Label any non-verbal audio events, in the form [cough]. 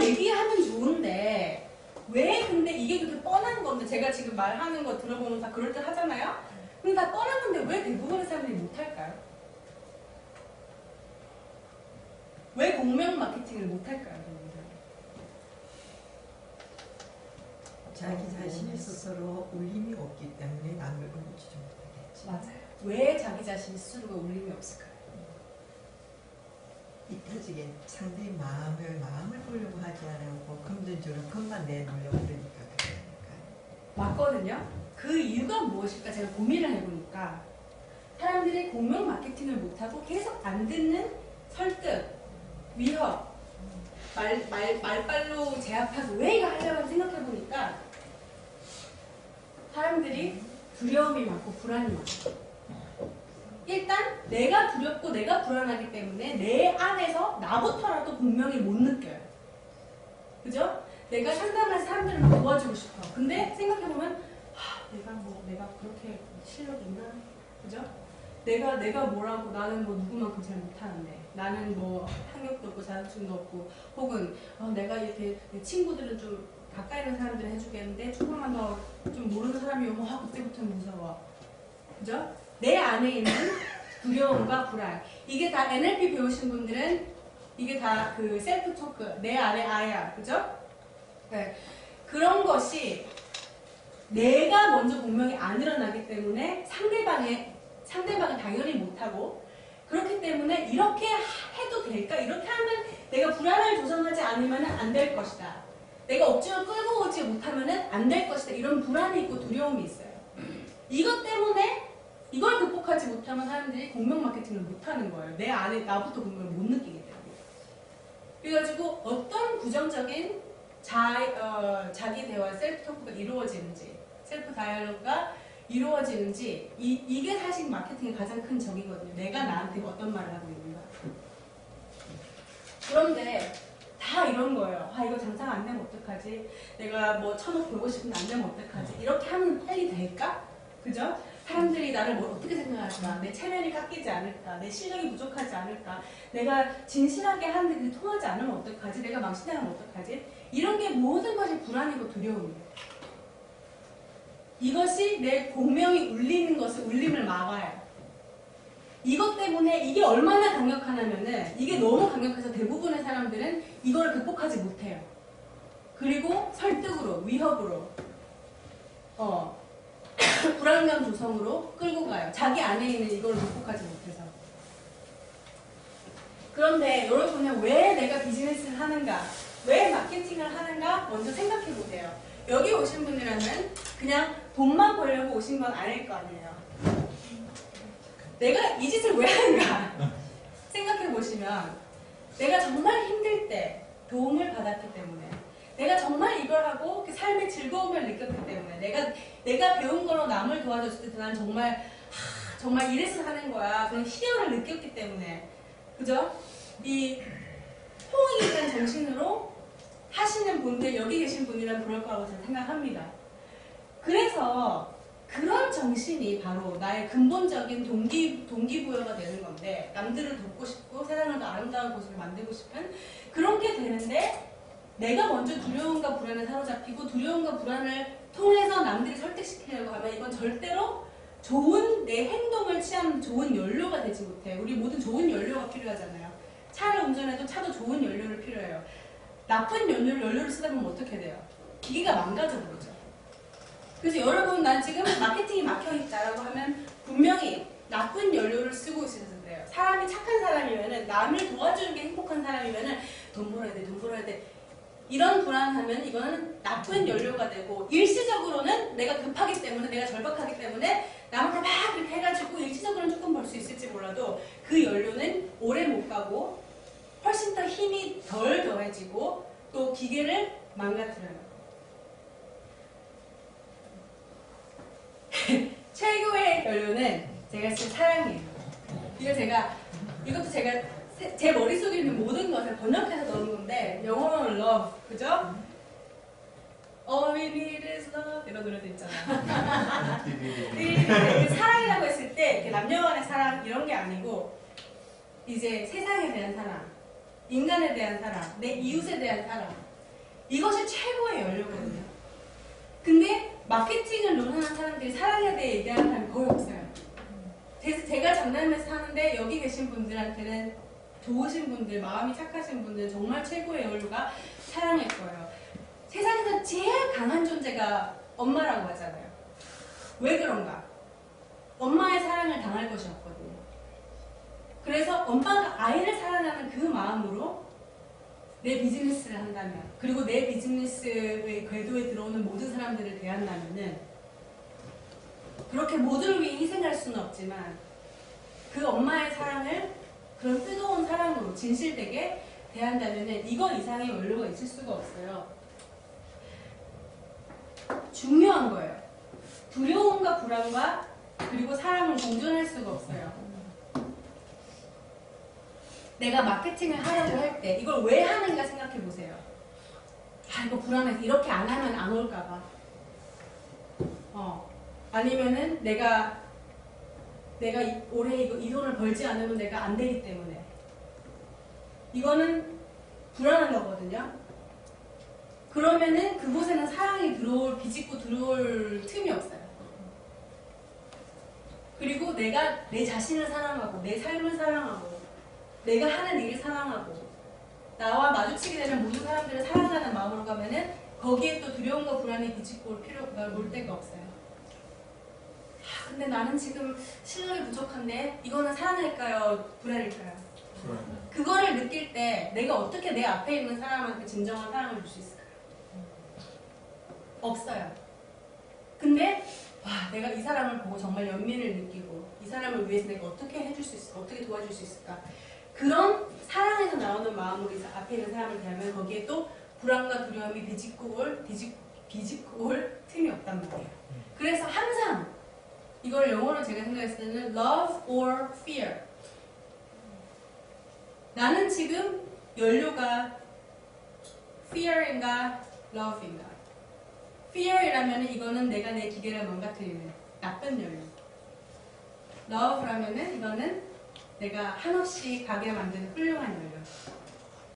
다 얘기하면 좋은데 왜 근데 이게 그렇게 뻔한 건데 제가 지금 말하는 거 들어보면 다 그럴 듯 하잖아요. 근데 다 뻔한 건데 왜 대부분의 사람들이 못할까요? 왜 공명 마케팅을 못할까요? 여러분들? 자기 자신이 스스로 울림이 없기 때문에 남을 울리지 못하겠지. 맞아요. 왜 자기 자신 스스로가 울림이 없을까요? 이 터지게 상대의 마음을 마음을 보려고 하지 않고 금전적으로 금만 내놓으려고 그러니까 그러니까. 맞거든요. 그 이유가 무엇일까 제가 고민을 해보니까 사람들이 공명 마케팅을 못하고 계속 안 듣는 설득, 위협, 말, 말, 말빨로 제압하고 왜 이거 하려고 생각해보니까 사람들이 두려움이 많고 불안이 많고 일단 내가 두렵고 내가 불안하기 때문에 내 안에서 나부터라도 분명히 못 느껴요. 그죠? 내가 상담할 사람들을 막 도와주고 싶어. 근데 생각해보면 하, 내가 뭐 내가 그렇게 실력이 있나? 그죠? 내가 내가 뭐라고 나는 뭐 누구만큼 잘 못하는데 나는 뭐 학력도 없고 자격증도 없고 혹은 어, 내가 이렇게 내 친구들은 좀 가까이 있는 사람들은 해주겠는데 조금만 더 좀 모르는 사람이 오면 와 그때부터 무서워. 그죠? 내 안에 있는 두려움과 불안. 이게 다 NLP 배우신 분들은 이게 다 그 셀프 토크, 내 안에 아야. 그죠? 네. 그런 것이 내가 먼저 분명히 안 일어나기 때문에 상대방의, 상대방은 당연히 못하고 그렇기 때문에 이렇게 해도 될까? 이렇게 하면 내가 불안을 조성하지 않으면 안 될 것이다. 내가 억지로 끌고 오지 못하면 안 될 것이다. 이런 불안이 있고 두려움이 있어요. 이것 때문에 이걸 극복하지 못하면 사람들이 공명 마케팅을 못하는 거예요. 내 안에 나부터 공명을 못 느끼기 때문에. 그래가지고 어떤 부정적인 자, 어, 자기 대화, self talk가 이루어지는지, self dialogue가 이루어지는지, 이, 이게 사실 마케팅의 가장 큰 적이거든요. 내가 나한테 어떤 말을 하고 있는가. 그런데 다 이런 거예요. 아, 이거 장사가 안 되면 어떡하지? 내가 뭐 천억 벌고 싶은데 안 되면 어떡하지? 이렇게 하면 빨리 될까? 그죠? 사람들이 나를 뭐 어떻게 생각할까? 내 체면이 깎이지 않을까? 내 실력이 부족하지 않을까? 내가 진실하게 하는데 그게 통하지 않으면 어떡하지? 내가 망신당하면 어떡하지? 이런 게 모든 것이 불안이고 두려움이에요. 이것이 내 공명이 울리는 것을 울림을 막아요. 이것 때문에 이게 얼마나 강력하냐면은 이게 너무 강력해서 대부분의 사람들은 이걸 극복하지 못해요. 그리고 설득으로, 위협으로, 어, [laughs] 불안감 조성으로 끌고 가요. 자기 안에 있는 이걸 극복하지 못해서. 그런데 여러분은 왜 내가 비즈니스를 하는가? 왜 마케팅을 하는가? 먼저 생각해 보세요. 여기 오신 분이라면 그냥 돈만 벌려고 오신 건 아닐 거 아니에요. 내가 이 짓을 왜 하는가? [laughs] 생각해 보시면 내가 정말 힘들 때 도움을 받았기 때문에 내가 정말 이걸 하고 그 삶의 즐거움을 느꼈기 때문에 내가 내가 배운 거로 남을 도와줬을 때난 정말 하, 정말 이래서 하는 거야 그런 희열을 느꼈기 때문에 그죠? 이 호응이 된 정신으로 하시는 분들 여기 계신 분이라면 그럴 거라고 저는 생각합니다. 그래서 그런 정신이 바로 나의 근본적인 동기, 동기부여가 되는 건데 남들을 돕고 싶고 세상을 더 아름다운 곳으로 만들고 싶은 그런 게 되는데 내가 먼저 두려움과 불안에 사로잡히고 두려움과 불안을 통해서 남들이 설득시키려고 하면 이건 절대로 좋은 내 행동을 취하는 좋은 연료가 되지 못해. 우리 모든 좋은 연료가 필요하잖아요. 차를 운전해도 차도 좋은 연료를 필요해요. 나쁜 연료를 연료를 쓰다 보면 어떻게 돼요? 기계가 망가져 버리죠. 그래서 여러분 난 지금 마케팅이 막혀 있다라고 하면 분명히 나쁜 연료를 쓰고 있어서 그래요. 사람이 착한 사람이면은 남을 도와주는 게 행복한 사람이면은 돈 벌어야 돼, 돈 벌어야 돼. 이런 불안하면 이거는 나쁜 연료가 되고 일시적으로는 내가 급하기 때문에 내가 절박하기 때문에 남한테 막 이렇게 해가지고 일시적으로는 조금 벌 수 있을지 몰라도 그 연료는 오래 못 가고 훨씬 더 힘이 덜 더해지고 또 기계를 망가뜨려요. [laughs] 최고의 연료는 제가 쓴 사랑이에요. 이거 제가 이것도 제가 세- 제 머릿속에 있는 모든 것을 번역해서 넣은 건데 영어로는 love 그죠? All we need is love 이런 노래도 있잖아. 그 사랑이라고 했을 때 이렇게 남녀 간의 사랑 이런 게 아니고 이제 세상에 대한 사랑, 인간에 대한 사랑, 내 이웃에 대한 사랑 이것이 최고의 연료거든요. 근데 마케팅을 논하는 사람들이 사랑에 대해 얘기하는 사람이 거의 없어요. 그래서 제가 장난하면서 하는데 여기 계신 분들한테는 좋으신 분들, 마음이 착하신 분들 정말 최고의 연료가 사랑일 거예요. 세상에서 제일 강한 존재가 엄마라고 하잖아요. 왜 그런가? 엄마의 사랑을 당할 것이 없거든요. 그래서 엄마가 아이를 사랑하는 그 마음으로 내 비즈니스를 한다면, 그리고 내 비즈니스의 궤도에 들어오는 모든 사람들을 대한다면은, 그렇게 모두를 위해 희생할 수는 없지만, 그 엄마의 사랑을 그런 뜨거운 사랑으로 진실되게 대한다면은, 이거 이상의 원료가 있을 수가 없어요. 중요한 거예요. 두려움과 불안과 그리고 사랑은 공존할 수가 없어요. 내가 마케팅을 하려고 할 때 이걸 왜 하는가 생각해 보세요. 아 이거 불안해서 이렇게 안 하면 안 올까봐. 어 아니면은 내가 내가 이- 올해 이거 이 돈을 벌지 않으면 내가 안 되기 때문에 이거는 불안한 거거든요. 그러면은 그곳에는 사랑이 들어올 비집고 들어올 틈이 없어요. 그리고 내가 내 자신을 사랑하고 내 삶을 사랑하고 내가 하는 일을 사랑하고 나와 마주치게 되는 모든 사람들을 사랑하는 마음으로 가면은 거기에 또 두려움과 불안이 비집고 올 필요가 올 데가 없어요. 아, 근데 나는 지금 실력이 부족한데 이거는 사랑일까요? 불안일까요? 그거를 느낄 때 내가 어떻게 내 앞에 있는 사람한테 진정한 사랑을 줄 수 있을까요? 없어요. 근데 와 내가 이 사람을 보고 정말 연민을 느끼고 이 사람을 위해서 내가 어떻게 해줄 수 있을까? 어떻게 도와줄 수 있을까? 그런 사랑에서 나오는 마음으로 앞에 있는 사람을 대하면 거기에 또 불안과 두려움이 비집고 올 비집, 비집고 올 틈이 없단 말이에요. 그래서 항상 이걸 영어로 제가 생각했을 때는 love or fear. 나는 지금 연료가 fear인가 love인가? fear이라면 이거는 내가 내 기계를 망가뜨리는 나쁜 연료. love라면은 이거는 내가 한없이 가게 만드는 훌륭한 연료